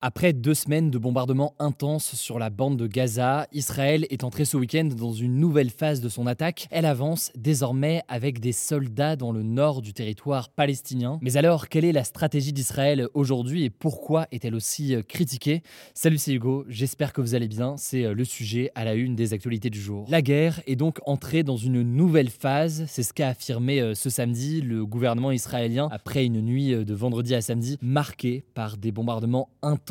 Après deux semaines de bombardements intenses sur la bande de Gaza, Israël est entré ce week-end dans une nouvelle phase de son attaque. Elle avance désormais avec des soldats dans le nord du territoire palestinien. Mais alors, quelle est la stratégie d'Israël aujourd'hui et pourquoi est-elle aussi euh, critiquée? Salut, c'est Hugo, j'espère que vous allez bien. C'est euh, le sujet à la une des actualités du jour. La guerre est donc entrée dans une nouvelle phase. C'est ce qu'a affirmé euh, ce samedi le gouvernement israélien après une nuit de vendredi à samedi marquée par des bombardements intenses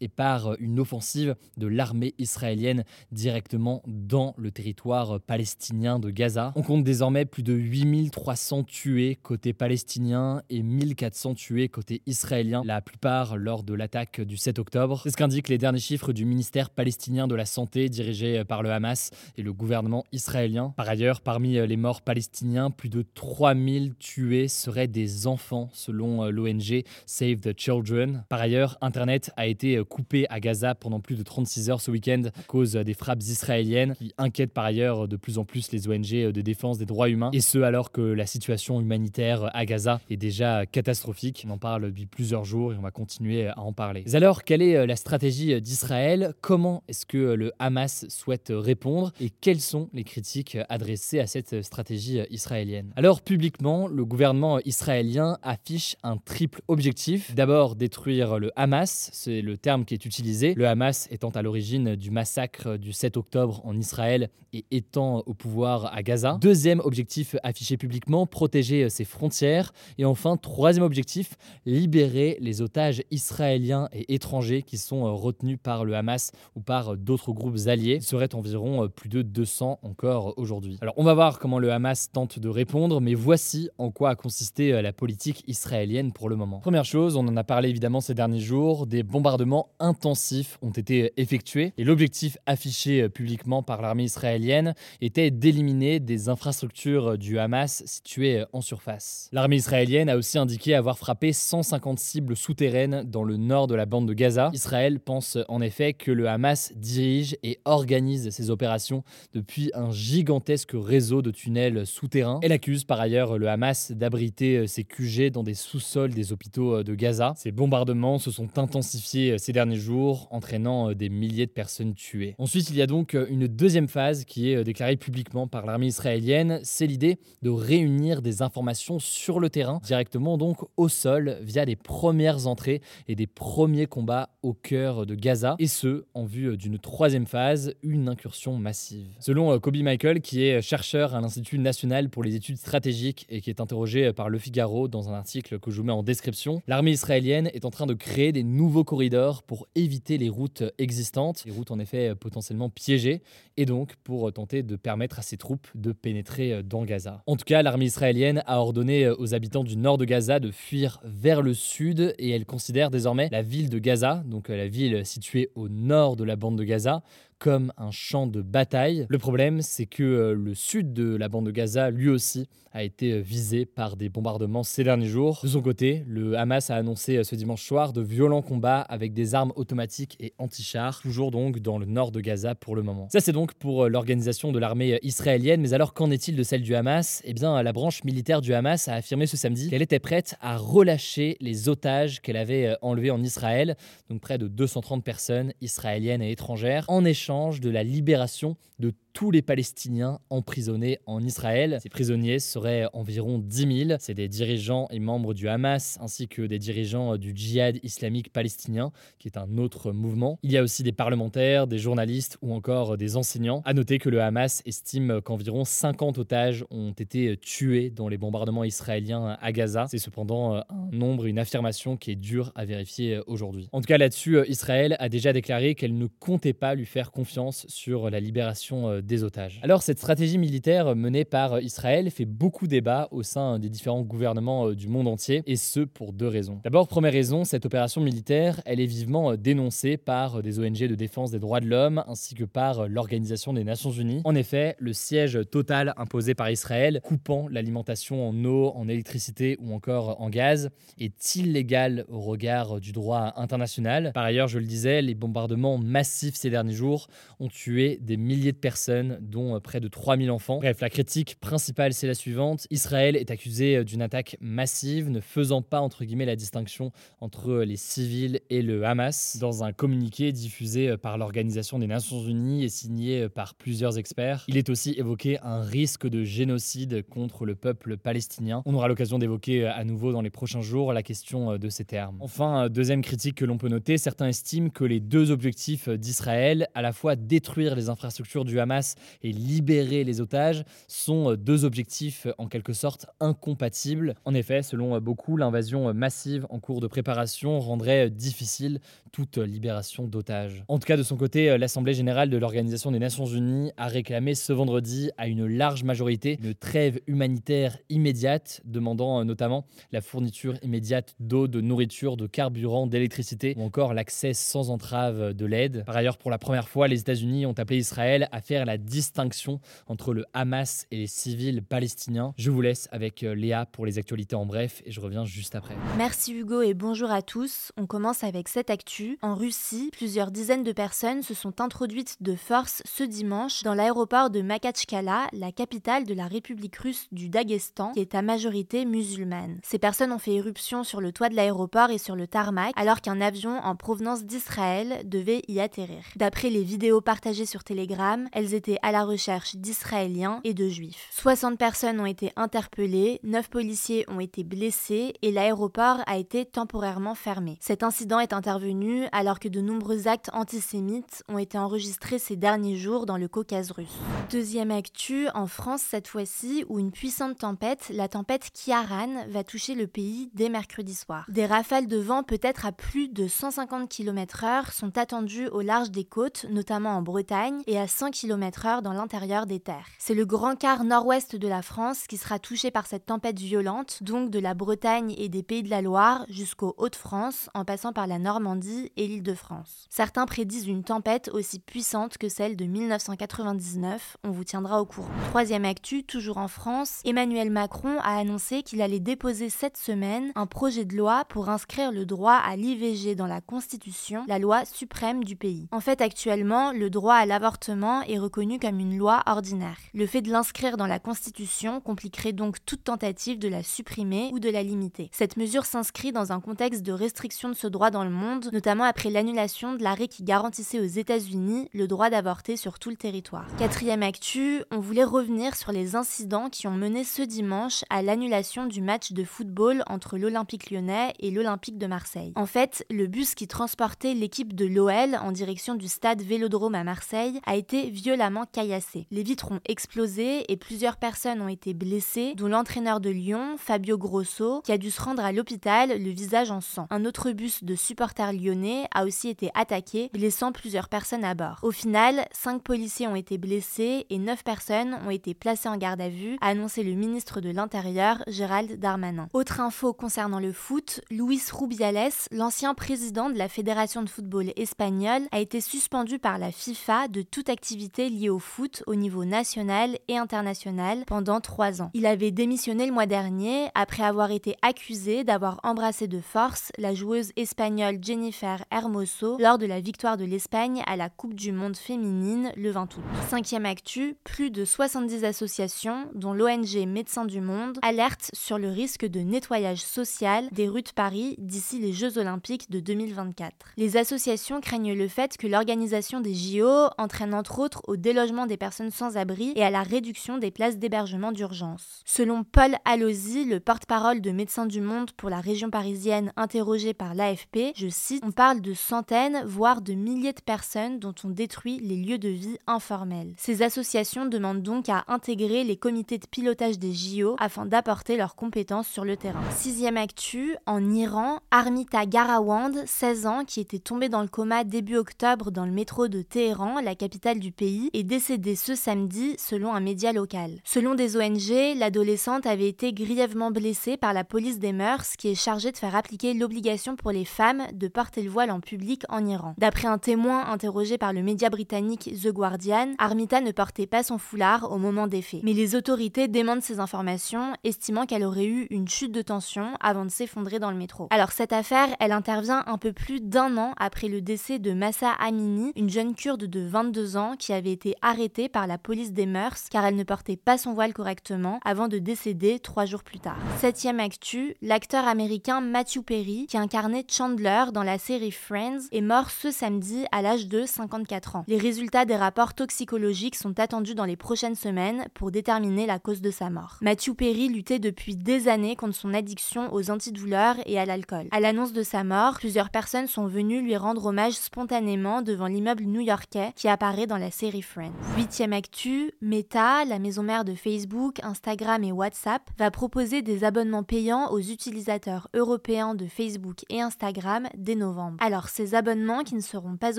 et par une offensive de l'armée israélienne directement dans le territoire palestinien de Gaza. On compte désormais plus de 8300 tués côté palestinien et 1400 tués côté israélien, la plupart lors de l'attaque du 7 octobre. C'est ce qu'indiquent les derniers chiffres du ministère palestinien de la Santé dirigé par le Hamas et le gouvernement israélien. Par ailleurs, parmi les morts palestiniens, plus de 3000 tués seraient des enfants selon l'ONG Save the Children. Par ailleurs, Internet a été euh, coupé à Gaza pendant plus de 36 heures ce week-end à cause des frappes israéliennes qui inquiètent par ailleurs de plus en plus les ONG de défense des droits humains. Et ce alors que la situation humanitaire à Gaza est déjà catastrophique. On en parle depuis plusieurs jours et on va continuer à en parler. Mais alors, quelle est euh, la stratégie d'Israël? Comment est-ce que le Hamas souhaite répondre? Et quelles sont les critiques adressées à cette stratégie israélienne? Alors, publiquement, le gouvernement israélien affiche un triple objectif. D'abord, détruire le Hamas, c'est le terme qui est utilisé, le Hamas étant à l'origine du massacre du 7 octobre en Israël et étant au pouvoir à Gaza. Deuxième objectif affiché publiquement, protéger ses frontières. Et enfin, troisième objectif, libérer les otages israéliens et étrangers qui sont retenus par le Hamas ou par d'autres groupes alliés. Il serait environ plus de 200 encore aujourd'hui. Alors on va voir comment le Hamas tente de répondre, mais voici en quoi a consisté la politique israélienne pour le moment. Première chose, on en a parlé évidemment ces derniers jours, des bombardements intensifs ont été effectués et l'objectif affiché publiquement par l'armée israélienne était d'éliminer des infrastructures du Hamas situées en surface. L'armée israélienne a aussi indiqué avoir frappé 150 cibles souterraines dans le nord de la bande de Gaza. Israël pense en effet que le Hamas dirige et organise ses opérations depuis un gigantesque réseau de tunnels souterrains. Elle accuse par ailleurs le Hamas d'abriter ses QG dans des sous-sols des hôpitaux de Gaza. Ces bombardements se sont intensifiés ces derniers jours, entraînant des milliers de personnes tuées. Ensuite, il y a donc une deuxième phase qui est déclarée publiquement par l'armée israélienne, c'est l'idée de réunir des informations sur le terrain, directement donc au sol, via les premières entrées et des premiers combats au cœur de Gaza, et ce, en vue d'une troisième phase, une incursion massive. Selon Kobe Michael, qui est chercheur à l'Institut national pour les études stratégiques et qui est interrogé par Le Figaro dans un article que je vous mets en description, l'armée israélienne est en train de créer des nouveaux corridors pour éviter les routes existantes, les routes en effet potentiellement piégées, et donc pour tenter de permettre à ses troupes de pénétrer dans Gaza. En tout cas, l'armée israélienne a ordonné aux habitants du nord de Gaza de fuir vers le sud et elle considère désormais la ville de Gaza, donc la ville située au nord de la bande de Gaza, comme un champ de bataille. Le problème, c'est que le sud de la bande de Gaza, lui aussi, a été visé par des bombardements ces derniers jours. De son côté, le Hamas a annoncé ce dimanche soir de violents combats avec des armes automatiques et anti-chars, toujours donc dans le nord de Gaza pour le moment. Ça, c'est donc pour l'organisation de l'armée israélienne, mais alors qu'en est-il de celle du Hamas? Eh bien, la branche militaire du Hamas a affirmé ce samedi qu'elle était prête à relâcher les otages qu'elle avait enlevés en Israël, donc près de 230 personnes israéliennes et étrangères, en échange de la libération de tous les Palestiniens emprisonnés en Israël. Ces prisonniers seraient environ 10 000. C'est des dirigeants et membres du Hamas ainsi que des dirigeants du djihad islamique palestinien, qui est un autre mouvement. Il y a aussi des parlementaires, des journalistes ou encore des enseignants. À noter que le Hamas estime qu'environ 50 otages ont été tués dans les bombardements israéliens à Gaza. C'est cependant un nombre, une affirmation qui est dure à vérifier aujourd'hui. En tout cas, là-dessus, Israël a déjà déclaré qu'elle ne comptait pas lui faire confiance sur la libération des otages. Alors cette stratégie militaire menée par Israël fait beaucoup débat au sein des différents gouvernements du monde entier, et ce pour deux raisons. D'abord, première raison, cette opération militaire, elle est vivement dénoncée par des ONG de défense des droits de l'homme ainsi que par l'Organisation des Nations Unies. En effet, le siège total imposé par Israël, coupant l'alimentation en eau, en électricité ou encore en gaz, est illégal au regard du droit international. Par ailleurs, je le disais, les bombardements massifs ces derniers jours ont tué des milliers de personnes, dont près de 3000 enfants. Bref, la critique principale, c'est la suivante. Israël est accusé d'une attaque massive, ne faisant pas, entre guillemets, la distinction entre les civils et le Hamas. Dans un communiqué diffusé par l'Organisation des Nations Unies et signé par plusieurs experts, il est aussi évoqué un risque de génocide contre le peuple palestinien. On aura l'occasion d'évoquer à nouveau dans les prochains jours la question de ces termes. Enfin, deuxième critique que l'on peut noter, certains estiment que les deux objectifs d'Israël, à la fois détruire les infrastructures du Hamas et libérer les otages, sont deux objectifs en quelque sorte incompatibles. En effet, selon beaucoup, l'invasion massive en cours de préparation rendrait difficile toute libération d'otages. En tout cas, de son côté, l'Assemblée générale de l'Organisation des Nations Unies a réclamé ce vendredi à une large majorité une trêve humanitaire immédiate, demandant notamment la fourniture immédiate d'eau, de nourriture, de carburant, d'électricité ou encore l'accès sans entrave de l'aide. Par ailleurs, pour la première fois, les États-Unis ont appelé Israël à faire la distinction entre le Hamas et les civils palestiniens. Je vous laisse avec euh, Léa pour les actualités en bref et je reviens juste après. Merci Hugo et bonjour à tous. On commence avec cette actu. En Russie, plusieurs dizaines de personnes se sont introduites de force ce dimanche dans l'aéroport de Makachkala, la capitale de la République russe du Daghestan, qui est à majorité musulmane. Ces personnes ont fait éruption sur le toit de l'aéroport et sur le tarmac, alors qu'un avion en provenance d'Israël devait y atterrir. D'après les vidéos partagées sur Telegram, elles étaient à la recherche d'Israéliens et de Juifs. 60 personnes ont été interpellées, 9 policiers ont été blessés et l'aéroport a été temporairement fermé. Cet incident est intervenu alors que de nombreux actes antisémites ont été enregistrés ces derniers jours dans le Caucase russe. Deuxième actu, en France cette fois-ci, où une puissante tempête, la tempête Kiaran, va toucher le pays dès mercredi soir. Des rafales de vent peut-être à plus de 150 km/h sont attendues au large des côtes, en Bretagne, et à 100 km/h dans l'intérieur des terres. C'est le grand quart nord-ouest de la France qui sera touché par cette tempête violente, donc de la Bretagne et des Pays de la Loire jusqu'aux Hauts-de-France, en passant par la Normandie et l'Île-de-France. Certains prédisent une tempête aussi puissante que celle de 1999, on vous tiendra au courant. Troisième actu, toujours en France, Emmanuel Macron a annoncé qu'il allait déposer cette semaine un projet de loi pour inscrire le droit à l'IVG dans la Constitution, la loi suprême du pays. En fait, actuellement, le droit à l'avortement est reconnu comme une loi ordinaire. Le fait de l'inscrire dans la Constitution compliquerait donc toute tentative de la supprimer ou de la limiter. Cette mesure s'inscrit dans un contexte de restriction de ce droit dans le monde, notamment après l'annulation de l'arrêt qui garantissait aux États-Unis le droit d'avorter sur tout le territoire. Quatrième actu, on voulait revenir sur les incidents qui ont mené ce dimanche à l'annulation du match de football entre l'Olympique lyonnais et l'Olympique de Marseille. En fait, le bus qui transportait l'équipe de l'OL en direction du stade Vélodrome à Marseille a été violemment caillassé. Les vitres ont explosé et plusieurs personnes ont été blessées, dont l'entraîneur de Lyon, Fabio Grosso, qui a dû se rendre à l'hôpital le visage en sang. Un autre bus de supporters lyonnais a aussi été attaqué, blessant plusieurs personnes à bord. Au final, 5 policiers ont été blessés et 9 personnes ont été placées en garde à vue, a annoncé le ministre de l'Intérieur, Gérald Darmanin. Autre info concernant le foot, Luis Rubiales, l'ancien président de la Fédération de football espagnole, a été suspendu par la FIFA de toute activité liée au foot au niveau national et international pendant 3 ans. Il avait démissionné le mois dernier après avoir été accusé d'avoir embrassé de force la joueuse espagnole Jennifer Hermoso lors de la victoire de l'Espagne à la Coupe du Monde féminine le 20 août. Cinquième actu, plus de 70 associations, dont l'ONG Médecins du Monde, alertent sur le risque de nettoyage social des rues de Paris d'ici les Jeux Olympiques de 2024. Les associations craignent le fait que l'organisation des JO entraîne entre autres au délogement des personnes sans abri et à la réduction des places d'hébergement d'urgence. Selon Paul Allozy, le porte-parole de Médecins du Monde pour la région parisienne interrogé par l'AFP, je cite, on parle de centaines, voire de milliers de personnes dont on détruit les lieux de vie informels. Ces associations demandent donc à intégrer les comités de pilotage des JO afin d'apporter leurs compétences sur le terrain. Sixième actu, en Iran, Armita Garawand, 16 ans, qui était tombée dans le coma début octobre dans le métro de Téhéran, la capitale du pays, est décédée ce samedi selon un média local. Selon des ONG, l'adolescente avait été grièvement blessée par la police des mœurs qui est chargée de faire appliquer l'obligation pour les femmes de porter le voile en public en Iran. D'après un témoin interrogé par le média britannique The Guardian, Armita ne portait pas son foulard au moment des faits. Mais les autorités démentent ces informations, estimant qu'elle aurait eu une chute de tension avant de s'effondrer dans le métro. Alors cette affaire, elle intervient un peu plus d'un an après le décès de Massa Amini, une jeune kurde de 22 ans qui avait été arrêtée par la police des mœurs car elle ne portait pas son voile correctement avant de décéder trois jours plus tard. Septième actu, l'acteur américain Matthew Perry, qui incarnait Chandler dans la série Friends, est mort ce samedi à l'âge de 54 ans. Les résultats des rapports toxicologiques sont attendus dans les prochaines semaines pour déterminer la cause de sa mort. Matthew Perry luttait depuis des années contre son addiction aux antidouleurs et à l'alcool. À l'annonce de sa mort, plusieurs personnes sont venues lui rendre hommage spontanément devant l'immeuble new-yorkais qui apparaît dans la série Friends. Huitième actu, Meta, la maison mère de Facebook, Instagram et WhatsApp, va proposer des abonnements payants aux utilisateurs européens de Facebook et Instagram dès novembre. Alors ces abonnements qui ne seront pas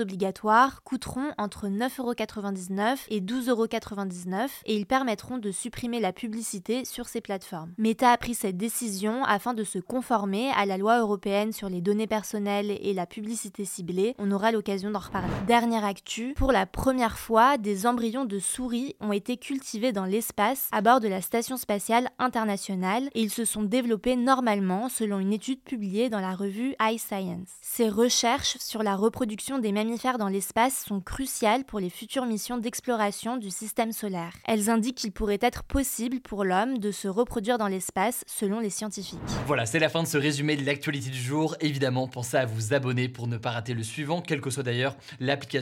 obligatoires coûteront entre 9,99€ et 12,99€ et ils permettront de supprimer la publicité sur ces plateformes. Meta a pris cette décision afin de se conformer à la loi européenne sur les données personnelles et la publicité ciblée. On aura l'occasion d'en reparler. Actu, pour la première fois, des embryons de souris ont été cultivés dans l'espace à bord de la station spatiale internationale et ils se sont développés normalement selon une étude publiée dans la revue iScience. Ces recherches sur la reproduction des mammifères dans l'espace sont cruciales pour les futures missions d'exploration du système solaire. Elles indiquent qu'il pourrait être possible pour l'homme de se reproduire dans l'espace selon les scientifiques. Voilà, c'est la fin de ce résumé de l'actualité du jour. Évidemment, pensez à vous abonner pour ne pas rater le suivant, quelle que soit d'ailleurs l'application